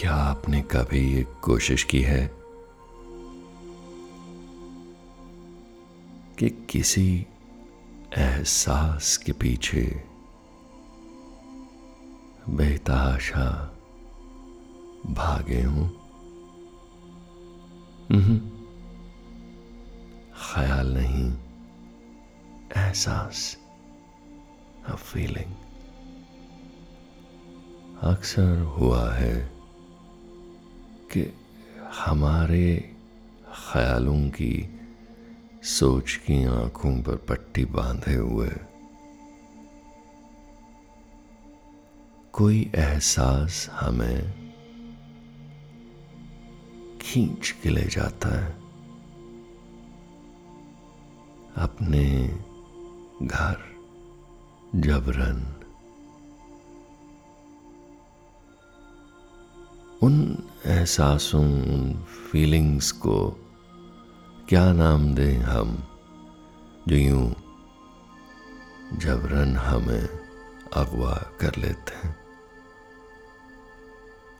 क्या आपने कभी ये कोशिश की है कि किसी एहसास के पीछे बेताशा भागे हूँ? ख्याल नहीं, एहसास फीलिंग अक्सर हुआ है। कि हमारे ख्यालों की सोच की आँखों पर पट्टी बांधे हुए कोई एहसास हमें खींच के ले जाता है। अपने घर, जबरन उन एहसासों, उन फीलिंग्स को क्या नाम दें हम, जो यूँ जबरन हमें अगवा कर लेते हैं?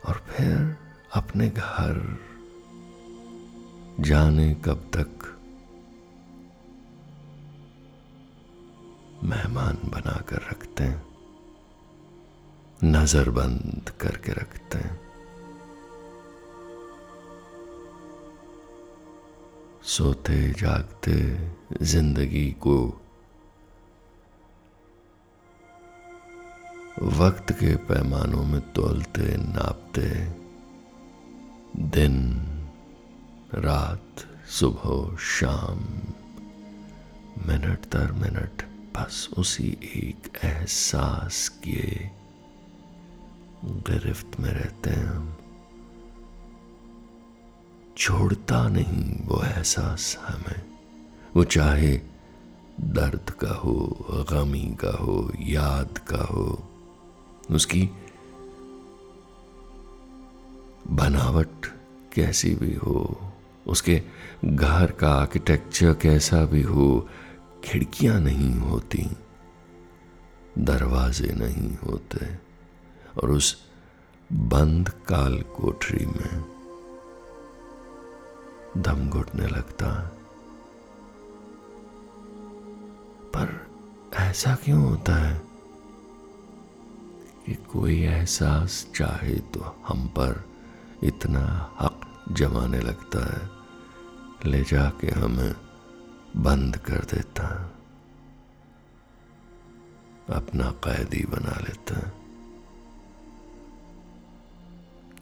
और फिर अपने घर जाने कब तक मेहमान बनाकर रखते हैं? नज़र बंद करके रखते हैं? सोते जागते ज़िंदगी को। वक्त के पैमानों में तोलते नापते दिन, रात, सुबह, शाम, मिनट दर मिनट, बस उसी एक एहसास के गिरफ्त में रहते हैं हम। छोड़ता नहीं वो एहसास हमें। वो चाहे दर्द का हो, गमी का हो, याद का हो, उसकी बनावट कैसी भी हो, उसके घर का आर्किटेक्चर कैसा भी हो, खिड़कियाँ नहीं होती, दरवाजे नहीं होते, और उस बंद काल कोठरी में दम घुटने लगता। पर ऐसा क्यों होता है कि कोई एहसास चाहे तो हम पर इतना हक जमाने लगता है, ले जाके हमें बंद कर देता अपना कैदी बना लेता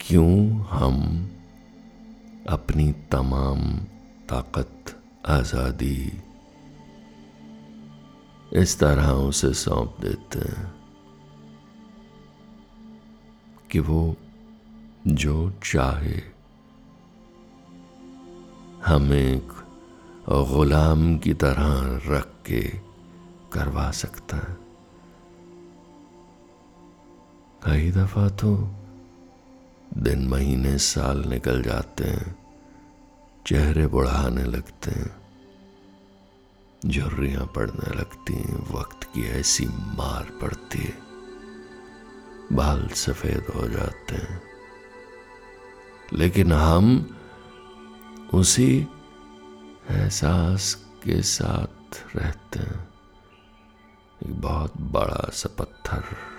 क्यों हम अपनी तमाम ताकत, आज़ादी इस तरह उसे सौंप देते हैं कि वो जो चाहे हमें गुलाम की तरह रख के करवा सकता है। कई दफ़ा तो दिन, महीने, साल निकल जाते हैं। चेहरे बढ़ाने लगते हैं। झुर्रियाँ पड़ने लगती हैं। वक्त की ऐसी मार पड़ती है। बाल सफ़ेद हो जाते हैं। लेकिन हम उसी एहसास के साथ रहते हैं। एक बहुत बड़ा सा पत्थर।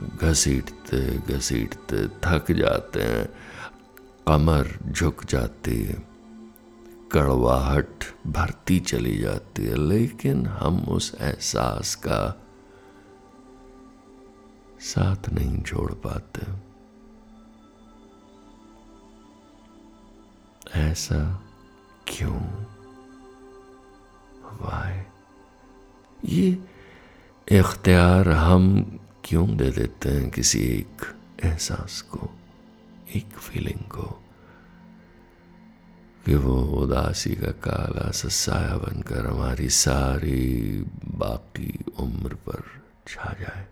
घसीटते घसीटते, थक जाते हैं कमर झुक जाती है, कड़वाहट भरती चली जाती है, लेकिन हम उस एहसास का साथ नहीं छोड़ पाते। ऐसा क्यों? वाय ये इख्तियार हम क्यों दे देते हैं किसी एक एहसास को, एक फीलिंग को? कि वो उदासी का काला ससाया बनकर हमारी सारी बाकी उम्र पर छा जाए।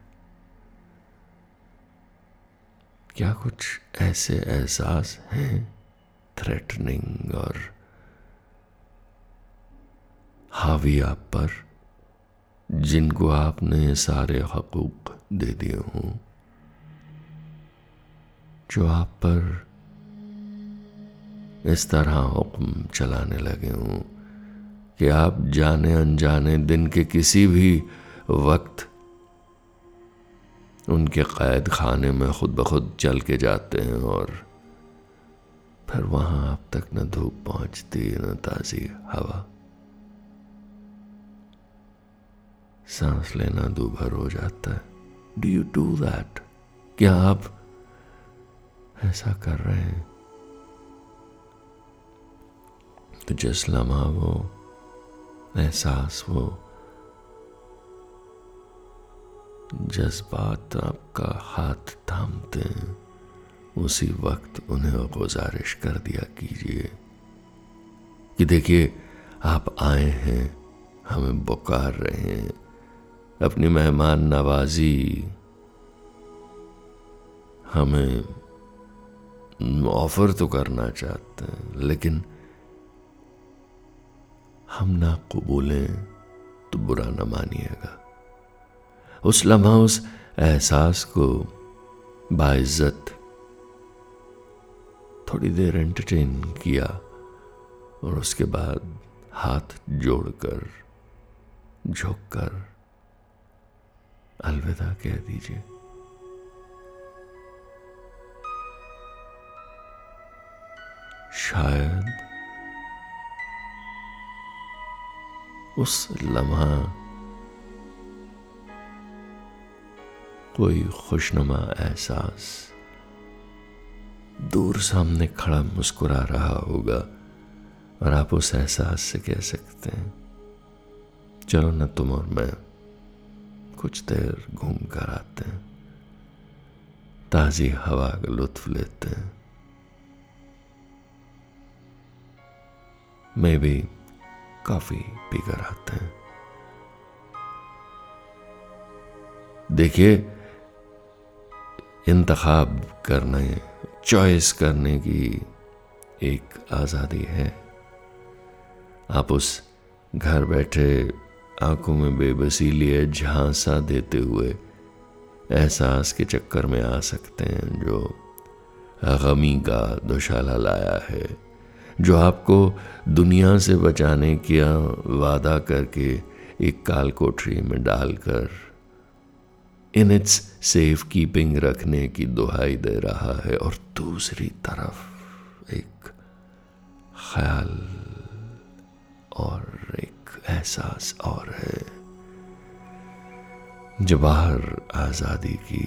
क्या कुछ ऐसे एहसास हैं थ्रेटनिंग और हावी आप पर? जिनको आपने सारे हकूक दे दिए हों, जो आप पर इस तरह हुक्म चलाने लगे हूँ कि आप जाने अनजाने दिन के किसी भी वक्त उनके कैद खाने में खुद ब खुद चल के जाते हैं और फिर वहाँ आप तक न धूप पहुँचती, न ताजी हवा। सांस लेना दूभर हो जाता है। डू यू डू दैट क्या आप ऐसा कर रहे हैं? तो जिस लम्हा वो, एहसास वो जज्बात आपका हाथ थामते हैं, उसी वक्त उन्हें गुजारिश कर दिया कीजिए कि देखिए, आप आए हैं, हमें बुकार रहे हैं। अपनी मेहमान नवाजी। हमें ऑफ़र तो करना चाहते हैं, लेकिन हम ना कबूलें तो बुरा ना मानिएगा। उस लम्हा, उस एहसास को बाइज्जत थोड़ी देर एंटरटेन किया और उसके बाद हाथ जोड़कर, झुककर अलविदा कह दीजिए। शायद उस लम्हा कोई खुशनुमा एहसास दूर सामने खड़ा मुस्कुरा रहा होगा और आप उस एहसास से कह सकते हैं, चलो ना तुम और मैं। कुछ देर घूम कर आते हैं, ताजी हवा का लुत्फ लेते हैं। मैं भी काफ़ी पीकर आते हैं। देखिए, इंतखाब करने, चॉइस करने की एक आज़ादी है। आप उस घर बैठे आँखों में बेबसी लिए झांसा देते हुए। एहसास के चक्कर में आ सकते हैं जो गमी का दुशाला लाया है, जो आपको दुनिया से बचाने का वादा करके एक काल कोठरी में डालकर इन इट्स सेफ़ कीपिंग रखने की दुहाई दे रहा है। और दूसरी तरफ़ एहसास और है। जो बाहर आज़ादी की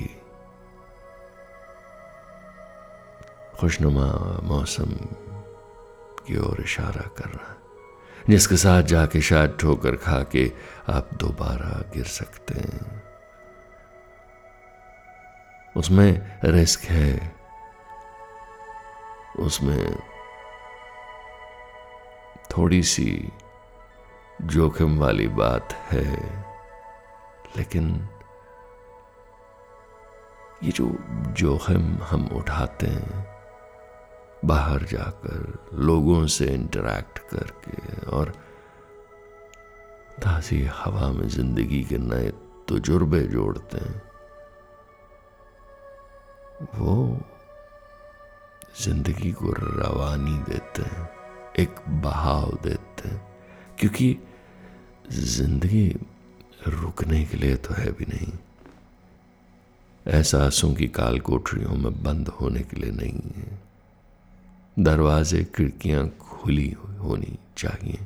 खुशनुमा मौसम की ओर इशारा कर रहा है, जिसके साथ जाके शायद ठोकर खा के आप दोबारा गिर सकते हैं। उसमें रिस्क है। उसमें थोड़ी सी जोखिम वाली बात है। लेकिन ये जो जोखिम हम उठाते हैं, बाहर जाकर, लोगों से इंटरेक्ट करके और ताज़ी हवा में ज़िंदगी के नए तजुर्बे जोड़ते हैं, वो ज़िंदगी को रवानी देते हैं, एक बहाव देते हैं। क्योंकि ज़िंदगी रुकने के लिए तो है भी नहीं। एहसासों की काल कोठरियों में बंद होने के लिए नहीं है। दरवाजे, खिड़कियाँ खुली होनी चाहिए,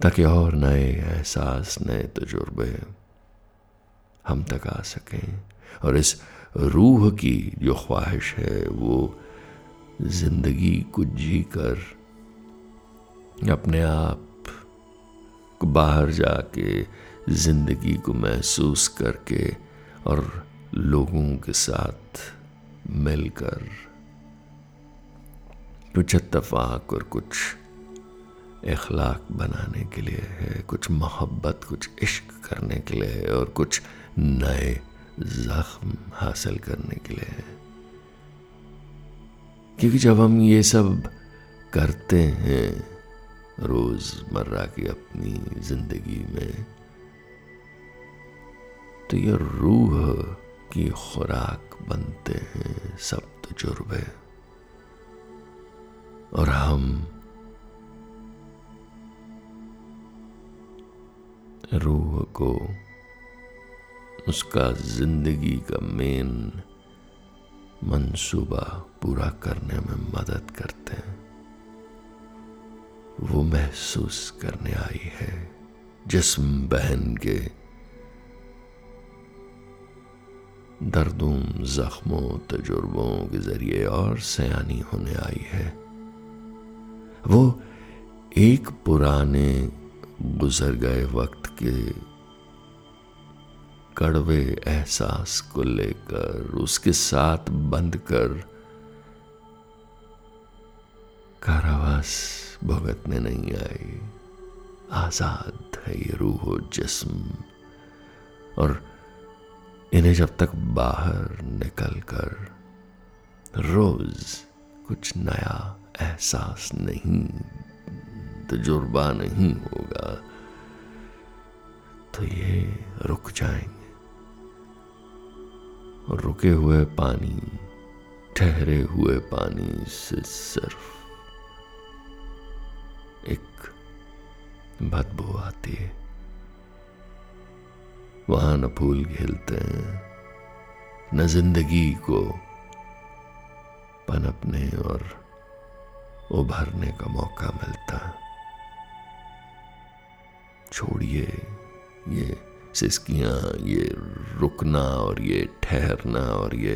ताकि और नए एहसास, नए तजुर्बे हम तक आ सकें। और इस रूह की जो ख्वाहिश है, वो ज़िंदगी को जी कर अपने आप बाहर जाके ज़िंदगी को महसूस करके और लोगों के साथ मिलकर कुछ इतफाक और कुछ इखलाक बनाने के लिए है, कुछ मोहब्बत, कुछ इश्क करने के लिए है और कुछ नए जख्म हासिल करने के लिए है। क्योंकि जब हम ये सब करते हैं रोज़मर्रा की अपनी ज़िंदगी में तो ये रूह की खुराक बनते हैं सब तजुर्बे और हम रूह को उसका ज़िंदगी का मेन मंसूबा पूरा करने में मदद करते हैं। वो महसूस करने आई है, जिस्म बहन के। दर्दों, जख्मों, तजुर्बों के ज़रिए और सयानी होने आई है। वो एक पुराने गुजर गए वक्त के कड़वे एहसास को लेकर, उसके साथ बंद कर, कारावास भुगतने नहीं आई। आज़ाद है ये रूह जिस्म। और इन्हें जब तक बाहर निकल कर रोज कुछ नया एहसास नहीं, तजुर्बा नहीं होगा तो ये रुक जाएँगे। और रुके हुए पानी, ठहरे हुए पानी से सिर्फ़ एक बदबू आती है। वहाँ न फूल खिलते हैं, न ज़िंदगी को पनपने और उभरने का मौका मिलता छोड़िए ये सिस्कियाँ, ये रुकना और ये ठहरना और ये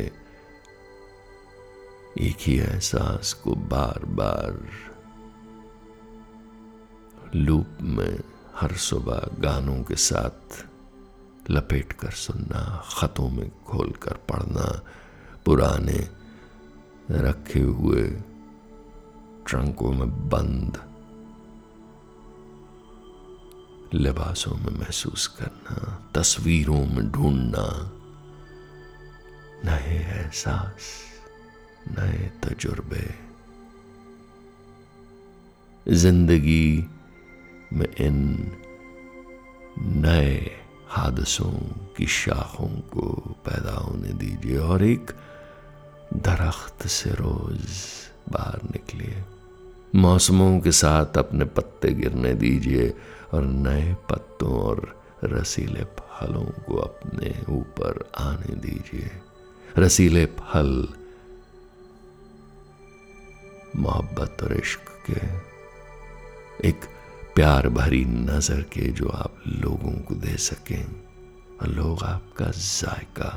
एक ही एहसास को बार बार लूप में हर सुबह गानों के साथ लपेट कर सुनना, खतों में खोल कर पढ़ना, पुराने रखे हुए ट्रंकों में बंद लिबासों में महसूस करना, तस्वीरों में ढूंढना, नए एहसास, नए तजुर्बे। ज़िंदगी में इन नए हादसों की शाखों को पैदा होने दीजिए और एक दरख्त से रोज बाहर निकलिए। मौसमों के साथ अपने पत्ते गिरने दीजिए और नए पत्तों और रसीले फलों को अपने ऊपर आने दीजिए। रसीले फल मोहब्बत और इश्क के एक प्यार भरी नज़र के जो आप लोगों को दे सकें, और लोग आपका जायका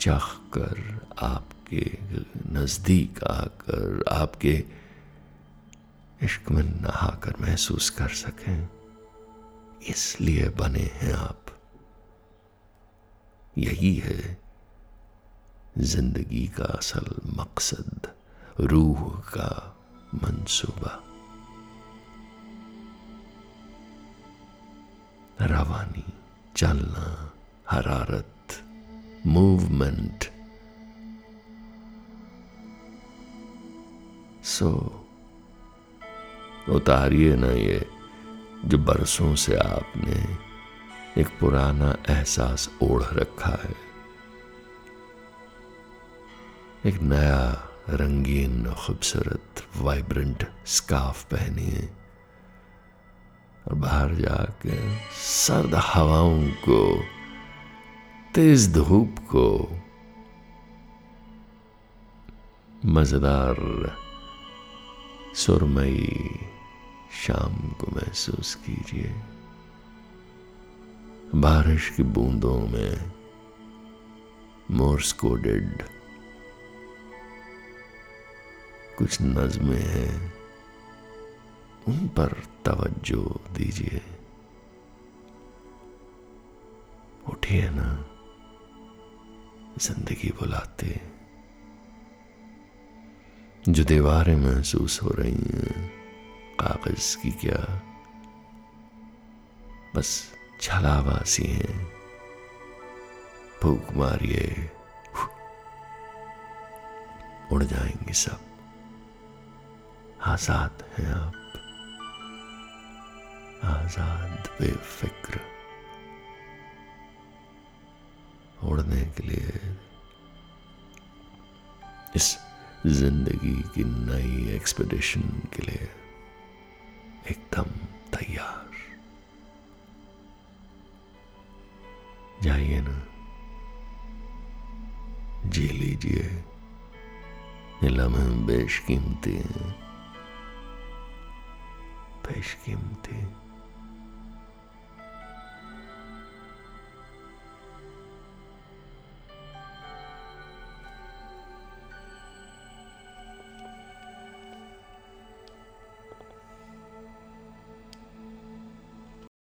चख कर आपके नज़दीक आकर आपके इश्क में नहाकर महसूस कर सकें। इसलिए बने हैं आप। यही है ज़िंदगी का असल मकसद, रूह का मंसूबा। रवानी, चलना, हरारत मूवमेंट सो उतारिए ना ये जो बरसों से आपने एक पुराना एहसास ओढ़ रखा है। एक नया रंगीन, खूबसूरत वाइब्रेंट स्काफ पहनिए। और बाहर जाके सर्द हवाओं को, तेज धूप को मज़ेदार सुरमई शाम को महसूस कीजिए। बारिश की बूंदों में मोर्स कोडेड कुछ नज़में हैं। उन पर तवज्जो दीजिए। उठिए ना, ज़िंदगी बुलाते। जो दीवारें महसूस हो रही हैं, कागज़ की क्या? बस छलावासी हैं। फूक मारिए। उड़ जाएँगे सब। आज़ाद हैं आप। आज़ाद बेफिक्र। उड़ने के लिए इस ज़िंदगी की नई एक्सपेडिशन के लिए एकदम तैयार। जाइए ना। जी लीजिए। लम्हे बेशकीमती हैं। बेशकीमती।